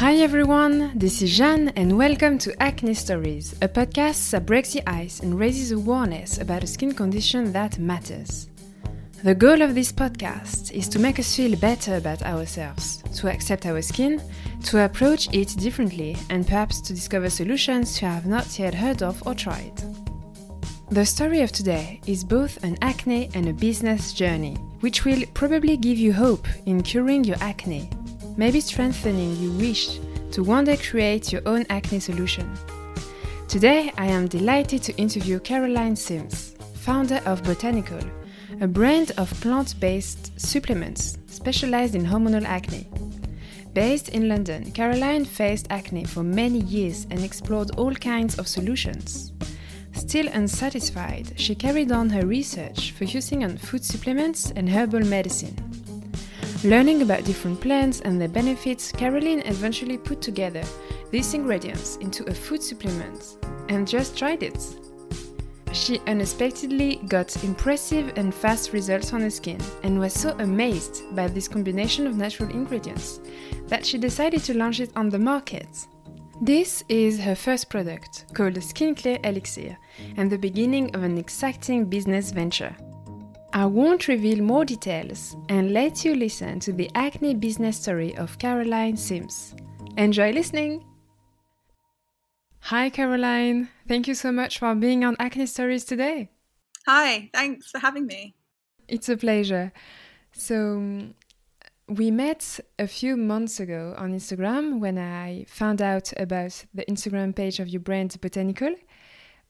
Hi everyone, this is Jeanne and welcome to Acne Stories, a podcast that breaks the ice and raises awareness about a skin condition that matters. The goal of this podcast is to make us feel better about ourselves, to accept our skin, to approach it differently, and perhaps to discover solutions you have not yet heard of or tried. The story of today is both an acne and a business journey, which will probably give you hope in curing your acne maybe strengthening your wish to one day create your own acne solution. Today, I am delighted to interview Caroline Sims, founder of Botanycl, a brand of plant based supplements specialized in hormonal acne. Based in London, Caroline faced acne for many years and explored all kinds of solutions. Still unsatisfied, she carried on her research, focusing on food supplements and herbal medicine. Learning about different plants and their benefits, Caroline eventually put together these ingredients into a food supplement and just tried it. She unexpectedly got impressive and fast results on her skin and was so amazed by this combination of natural ingredients that she decided to launch it on the market. This is her first product, called Skin Clear Elixir, and the beginning of an exciting business venture. I won't reveal more details and let you listen to the acne business story of Caroline Sims. Enjoy listening! Hi, Caroline. Thank you so much for being on Acne Stories today. Hi, thanks for having me. It's a pleasure. So, um, we met a few months ago on Instagram when I found out about the Instagram page of your brand Botanycl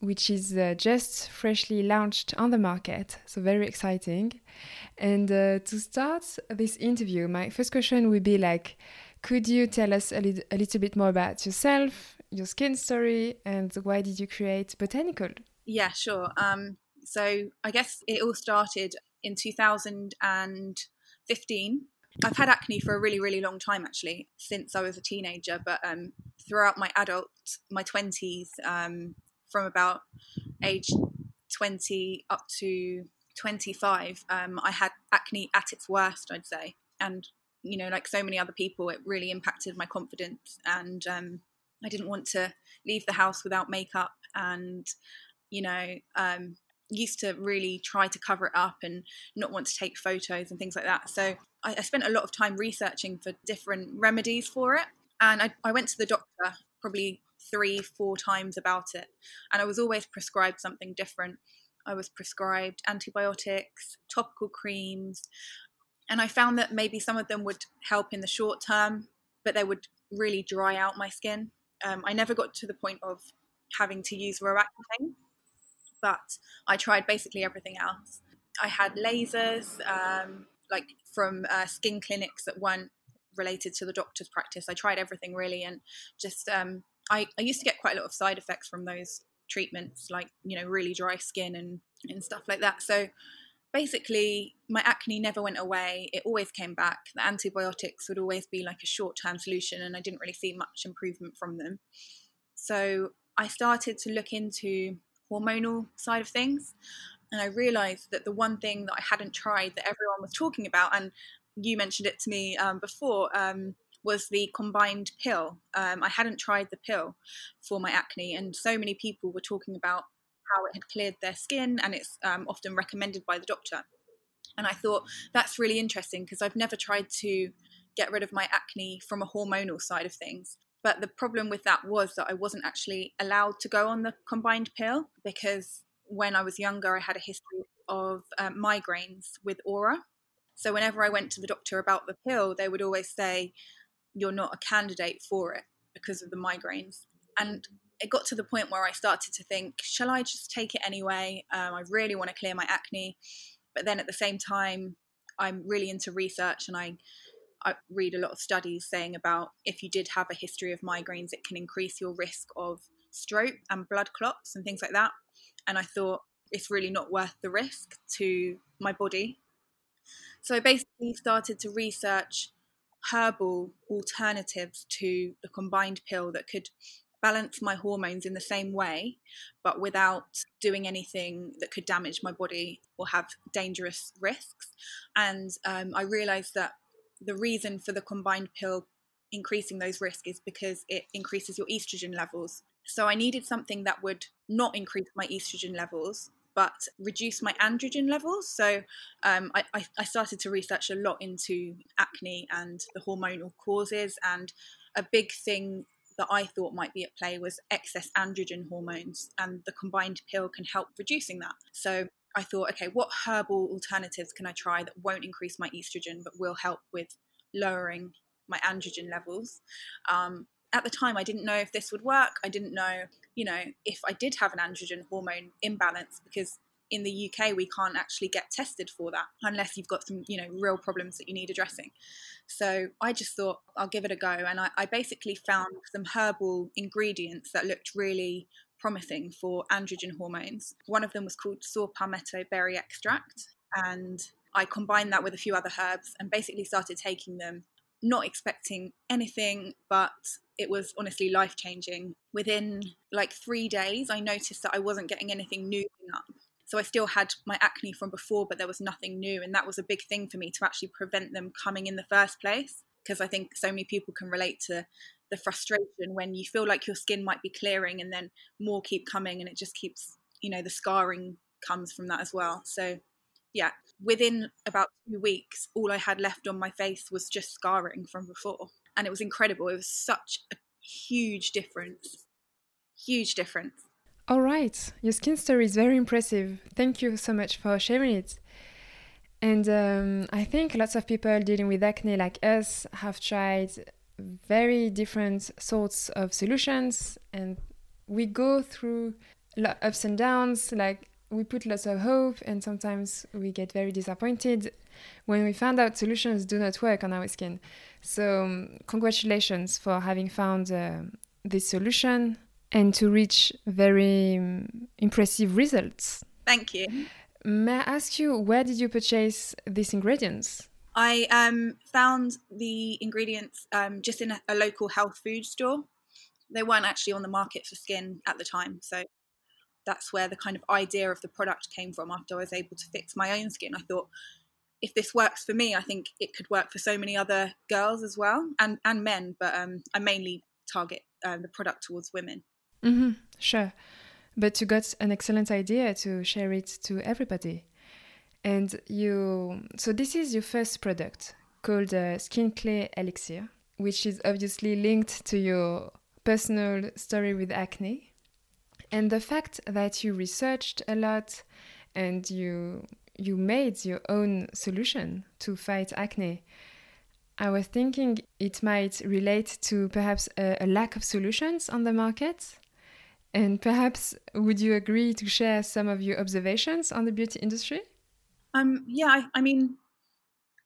which is uh, just freshly launched on the market. So, very exciting. And uh, to start this interview, my first question would be like, could you tell us a, li- a little bit more about yourself, your skin story, and why did you create Botanycl? Yeah, sure. Um, so, I guess it all started in 2015. I've had acne for a really, really long time, actually, since I was a teenager. But um, throughout my adult, my 20s, um, from about age 20 up to 25, um, I had acne at its worst, I'd say. And, you know, like so many other people, it really impacted my confidence. And um, I didn't want to leave the house without makeup and, you know, um, used to really try to cover it up and not want to take photos and things like that. So I, I spent a lot of time researching for different remedies for it. And I, I went to the doctor probably three, four times about it. And I was always prescribed something different. I was prescribed antibiotics, topical creams, and I found that maybe some of them would help in the short term, but they would really dry out my skin. Um, I never got to the point of having to use Roaccutane, but I tried basically everything else. I had lasers, um, like from uh, skin clinics that weren't related to the doctor's practice. I tried everything really, and just um, I, I used to get quite a lot of side effects from those treatments, like you know, really dry skin and and stuff like that. So basically, my acne never went away. It always came back. The antibiotics would always be like a short term solution, and I didn't really see much improvement from them. So I started to look into hormonal side of things and I realized that the one thing that I hadn't tried that everyone was talking about, and you mentioned it to me um, before, um, was the combined pill. Um, I hadn't tried the pill for my acne, and so many people were talking about how it had cleared their skin, and it's um, often recommended by the doctor. And I thought that's really interesting because I've never tried to get rid of my acne from a hormonal side of things. But the problem with that was that I wasn't actually allowed to go on the combined pill because when I was younger, I had a history of uh, migraines with aura. So whenever I went to the doctor about the pill, they would always say, you're not a candidate for it because of the migraines. And it got to the point where I started to think, shall I just take it anyway? Um, I really want to clear my acne. But then at the same time, I'm really into research and I, I read a lot of studies saying about if you did have a history of migraines, it can increase your risk of stroke and blood clots and things like that. And I thought it's really not worth the risk to my body. So I basically started to research herbal alternatives to the combined pill that could balance my hormones in the same way, but without doing anything that could damage my body or have dangerous risks. And um, I realized that the reason for the combined pill increasing those risks is because it increases your estrogen levels. So I needed something that would not increase my estrogen levels, but reduce my androgen levels. So um, I, I, started to research a lot into acne and the hormonal causes. And a big thing that I thought might be at play was excess androgen hormones, and the combined pill can help reducing that. So I thought, okay, what herbal alternatives can I try that won't increase my estrogen but will help with lowering my androgen levels? Um, at the time, I didn't know if this would work. I didn't know, you know, if I did have an androgen hormone imbalance because in the UK we can't actually get tested for that unless you've got some, you know, real problems that you need addressing. So I just thought I'll give it a go, and I, I basically found some herbal ingredients that looked really promising for androgen hormones. One of them was called saw palmetto berry extract, and I combined that with a few other herbs and basically started taking them, not expecting anything, but it was honestly life changing. Within like three days, I noticed that I wasn't getting anything new up. So I still had my acne from before, but there was nothing new. And that was a big thing for me to actually prevent them coming in the first place. Because I think so many people can relate to the frustration when you feel like your skin might be clearing and then more keep coming and it just keeps, you know, the scarring comes from that as well. So yeah, within about two weeks, all I had left on my face was just scarring from before and it was incredible. It was such a huge difference. Huge difference. All right. Your skin story is very impressive. Thank you so much for sharing it. And um, I think lots of people dealing with acne like us have tried very different sorts of solutions and we go through ups and downs like we put lots of hope and sometimes we get very disappointed when we find out solutions do not work on our skin. So, um, congratulations for having found uh, this solution and to reach very um, impressive results. Thank you. May I ask you, where did you purchase these ingredients? I um, found the ingredients um, just in a, a local health food store. They weren't actually on the market for skin at the time. So that's where the kind of idea of the product came from after I was able to fix my own skin. I thought, if this works for me, I think it could work for so many other girls as well and, and men, but um, I mainly target uh, the product towards women. Mm-hmm, sure. But you got an excellent idea to share it to everybody. And you, so this is your first product called uh, Skin Clear Elixir, which is obviously linked to your personal story with acne. And the fact that you researched a lot and you you made your own solution to fight acne. I was thinking it might relate to perhaps a, a lack of solutions on the market. And perhaps would you agree to share some of your observations on the beauty industry? Um, yeah, I, I mean,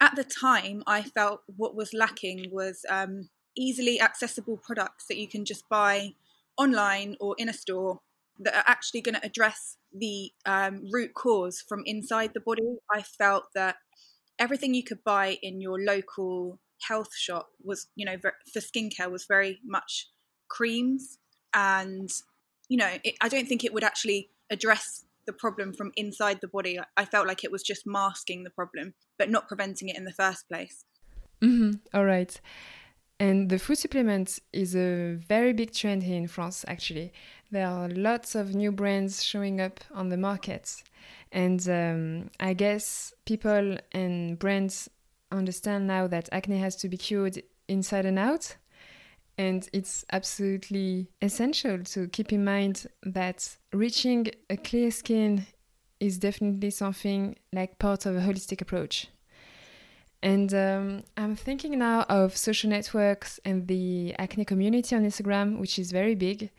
at the time, I felt what was lacking was um, easily accessible products that you can just buy online or in a store that are actually going to address the um, root cause from inside the body. I felt that everything you could buy in your local health shop was, you know, for skincare was very much creams, and you know, it, I don't think it would actually address the problem from inside the body. I felt like it was just masking the problem, but not preventing it in the first place. Mm-hmm. All right. And the food supplements is a very big trend here in France, actually. There are lots of new brands showing up on the market. And um, I guess people and brands understand now that acne has to be cured inside and out. And it's absolutely essential to keep in mind that reaching a clear skin is definitely something like part of a holistic approach. And um, I'm thinking now of social networks and the acne community on Instagram, which is very big.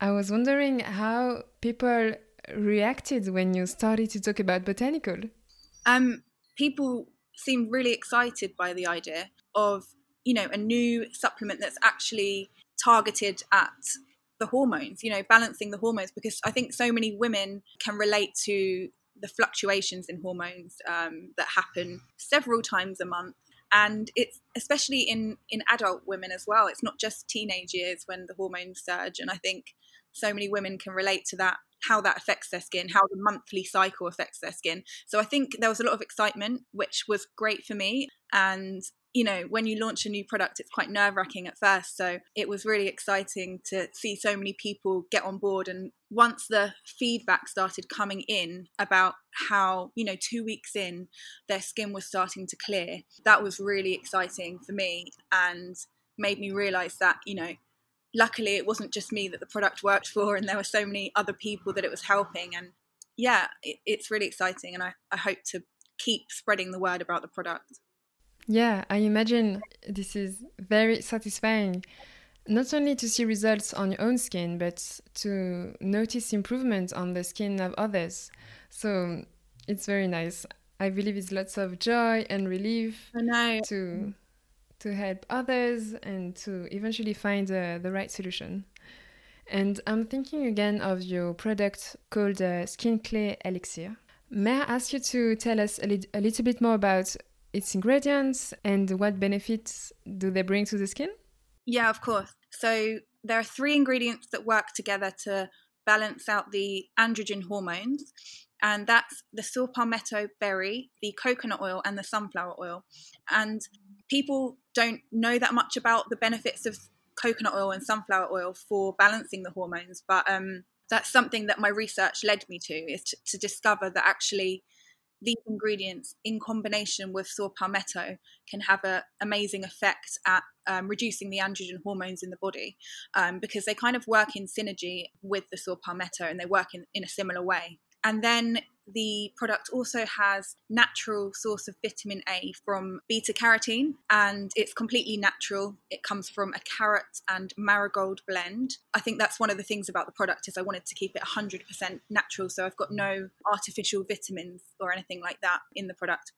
I was wondering how people reacted when you started to talk about Botanycl. Um, people seemed really excited by the idea of, you know, a new supplement that's actually targeted at the hormones, you know, balancing the hormones, because I think so many women can relate to the fluctuations in hormones um, that happen several times a month. And it's especially in in adult women as well it's not just teenage years when the hormones surge. And i think so many women can relate to that how that affects their skin how the monthly cycle affects their skin. So i think there was a lot of excitement which was great for me. And you know, when you launch a new product, it's quite nerve wracking at first. So it was really exciting to see so many people get on board. And once the feedback started coming in about how, you know, two weeks in, their skin was starting to clear, that was really exciting for me and made me realize that, you know, luckily it wasn't just me that the product worked for, and there were so many other people that it was helping. And yeah, it, it's really exciting. And I, I hope to keep spreading the word about the product. Yeah, I imagine this is very satisfying. Not only to see results on your own skin, but to notice improvement on the skin of others. So it's very nice. I believe it's lots of joy and relief to to help others and to eventually find uh, the right solution. And I'm thinking again of your product called uh, Skin Clear Elixir. May I ask you to tell us a, li- a little bit more about its ingredients and what benefits do they bring to the skin? Yeah, of course. So there are three ingredients that work together to balance out the androgen hormones, and that's the saw palmetto berry, the coconut oil, and the sunflower oil. And people don't know that much about the benefits of coconut oil and sunflower oil for balancing the hormones, but um, that's something that my research led me to is to, to discover that actually these ingredients in combination with saw palmetto can have an amazing effect at um, reducing the androgen hormones in the body um, because they kind of work in synergy with the saw palmetto and they work in, in a similar way. And then the product also has natural source of vitamin A from beta carotene and it's completely natural. It comes from a carrot and marigold blend. I think that's one of the things about the product is I wanted to keep it 100% natural so I've got no artificial vitamins or anything like that in the product.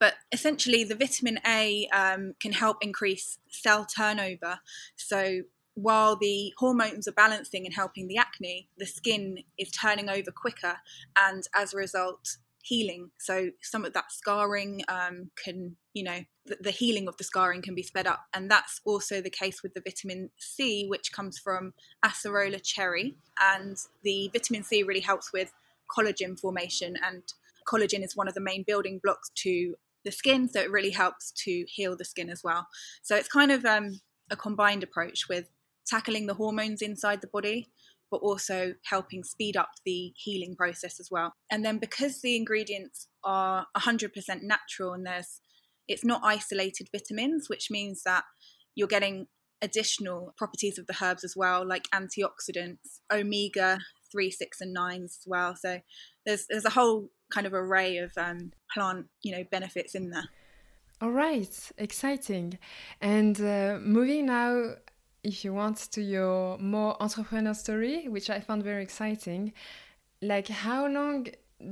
But essentially, the vitamin A um, can help increase cell turnover. So while the hormones are balancing and helping the acne, the skin is turning over quicker and as a result, healing. So some of that scarring um, can, you know, the, the, healing of the scarring can be sped up. And that's also the case with the vitamin C, which comes from acerola cherry. And the vitamin C really helps with collagen formation. And collagen is one of the main building blocks to the skin. So it really helps to heal the skin as well. So it's kind of um, a combined approach with tackling the hormones inside the body, but also helping speed up the healing process as well. And then because the ingredients are 100% natural and there's it's not isolated vitamins, which means that you're getting additional properties of the herbs as well, like antioxidants, omega 3, 6, and 9s as well. So there's there's a whole kind of array of um, plant, you know, benefits in there. All right, exciting. And uh, moving now if you want, to your more entrepreneur story, which I found very exciting. Like, how long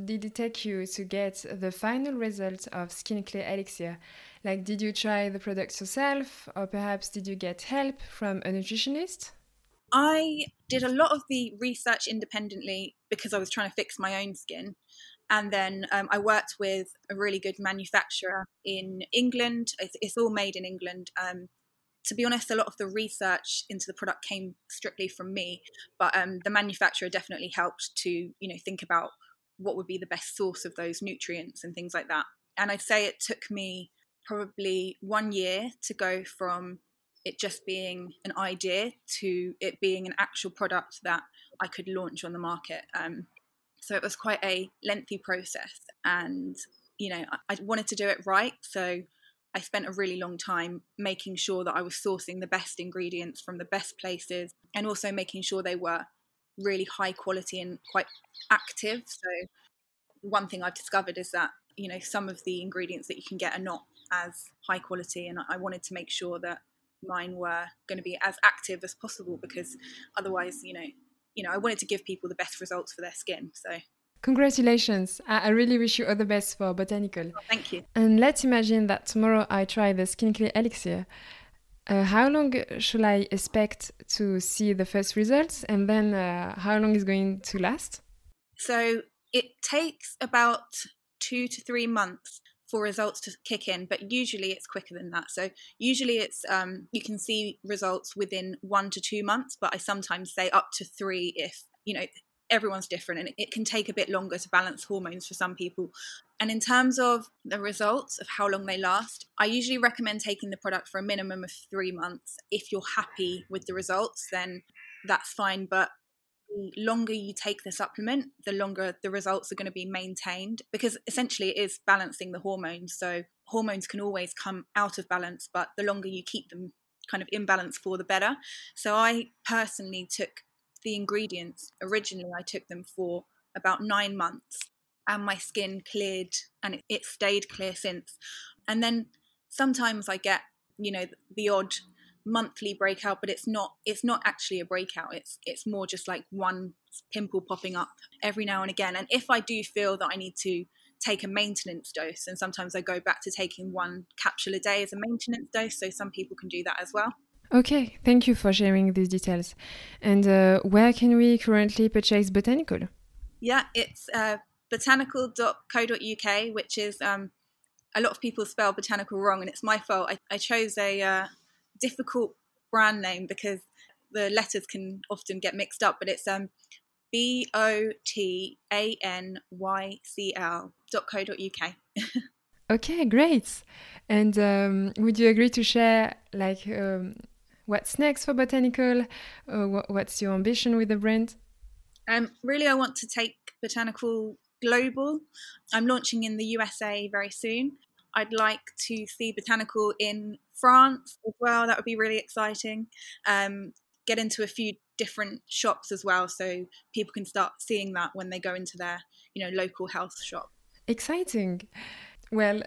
did it take you to get the final result of Skin Clear Elixir? Like, did you try the product yourself, or perhaps did you get help from a nutritionist? I did a lot of the research independently because I was trying to fix my own skin. And then um, I worked with a really good manufacturer in England. It's, it's all made in England. Um, to be honest, a lot of the research into the product came strictly from me, but um, the manufacturer definitely helped to you know think about what would be the best source of those nutrients and things like that. And I'd say it took me probably one year to go from it just being an idea to it being an actual product that I could launch on the market. Um, so it was quite a lengthy process, and you know I, I wanted to do it right. So I spent a really long time making sure that I was sourcing the best ingredients from the best places and also making sure they were really high quality and quite active. So, one thing I've discovered is that, you know, some of the ingredients that you can get are not as high quality. And I wanted to make sure that mine were going to be as active as possible because otherwise, you know, you know, I wanted to give people the best results for their skin. So Congratulations. I, really wish you all the best for Botanycl. Oh, thank you. And let's imagine that tomorrow I try the Skin Clear Elixir. Uh, how long should I expect to see the first results? And then uh, how long is going to last? So it takes about two to three months for results to kick in, but usually it's quicker than that. So usually it's um, you can see results within one to two months, but I sometimes say up to three if you know everyone's different and it can take a bit longer to balance hormones for some people. And in terms of the results of how long they last, I usually recommend taking the product for a minimum of three months. If you're happy with the results, then that's fine. But the longer you take the supplement, the longer the results are going to be maintained because essentially it is balancing the hormones. So hormones can always come out of balance, but the longer you keep them kind of in balance for, the better. So I personally took the ingredients. Originally, I took them for about nine months and my skin cleared and it, it stayed clear since. And then sometimes I get, you know, the odd monthly breakout but it's not it's not actually a breakout it's it's more just like one pimple popping up every now and again and if i do feel that i need to take a maintenance dose and sometimes i go back to taking one capsule a day as a maintenance dose so some people can do that as well okay thank you for sharing these details and uh, where can we currently purchase botanycl yeah it's uh, botanycl.co.uk which is um, a lot of people spell Botanycl wrong and it's my fault i, I chose a uh, difficult brand name because the letters can often get mixed up, but it's um, B O T A N Y C L dot co dot uk. okay, great. And um, would you agree to share like um, what's next for Botanycl? Uh, what's your ambition with the brand? Um, really, I want to take Botanycl global. I'm launching in the USA very soon. I'd like to see Botanycl in France as well. That would be really exciting. Um, get into a few different shops as well, so people can start seeing that when they go into their, you know, local health shop. Exciting. Well,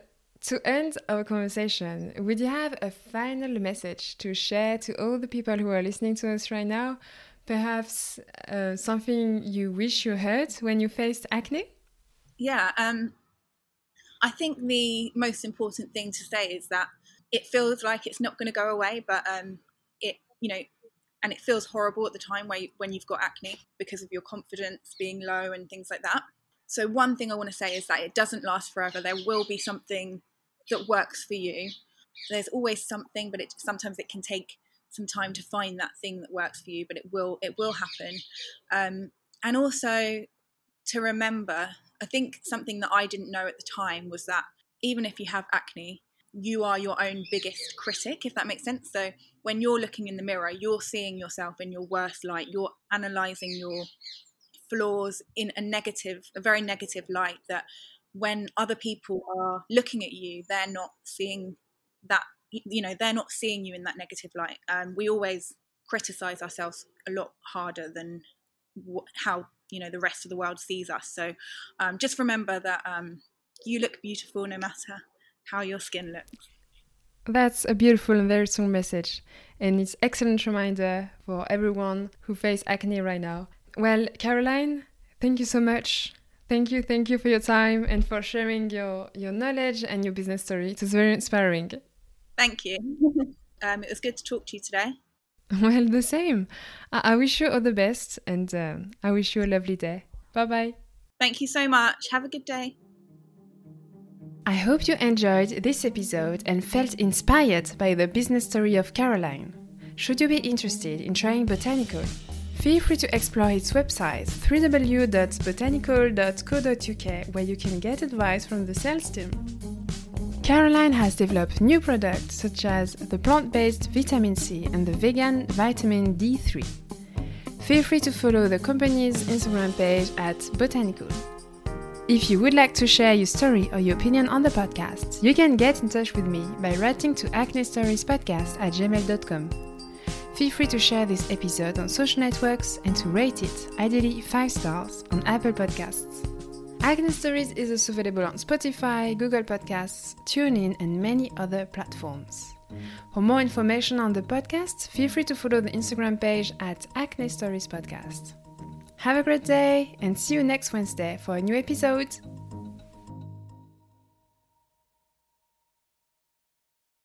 to end our conversation, would you have a final message to share to all the people who are listening to us right now? Perhaps uh, something you wish you heard when you faced acne? Yeah, um, I think the most important thing to say is that it feels like it's not going to go away, but um, it, you know, and it feels horrible at the time where you, when you've got acne because of your confidence being low and things like that. So one thing I want to say is that it doesn't last forever. There will be something that works for you. There's always something, but it sometimes it can take some time to find that thing that works for you. But it will it will happen. Um, and also to remember, I think something that I didn't know at the time was that even if you have acne, you are your own biggest critic, if that makes sense. So when you're looking in the mirror, you're seeing yourself in your worst light. You're analyzing your flaws in a negative, a very negative light. That when other people are looking at you, they're not seeing that. You know, they're not seeing you in that negative light. Um, we always criticize ourselves a lot harder than how you know the rest of the world sees us. So um, just remember that um, you look beautiful no matter how your skin looks. That's a beautiful and very strong message, and it's excellent reminder for everyone who face acne right now. Well, Caroline, thank you so much. Thank you, thank you for your time and for sharing your your knowledge and your business story. It was very inspiring. Thank you. um, it was good to talk to you today. Well, the same. I, I wish you all the best, and um, I wish you a lovely day. Bye bye. Thank you so much. Have a good day. I hope you enjoyed this episode and felt inspired by the business story of Caroline. Should you be interested in trying Botanycl, feel free to explore its website www.botanycl.co.uk where you can get advice from the sales team. Caroline has developed new products such as the plant based vitamin C and the vegan vitamin D3. Feel free to follow the company's Instagram page at Botanycl. If you would like to share your story or your opinion on the podcast, you can get in touch with me by writing to acnestoriespodcast at gmail.com. Feel free to share this episode on social networks and to rate it, ideally 5 stars, on Apple Podcasts. Acne Stories is also available on Spotify, Google Podcasts, TuneIn, and many other platforms. For more information on the podcast, feel free to follow the Instagram page at Acne Stories Podcast. Have a great day and see you next Wednesday for a new episode.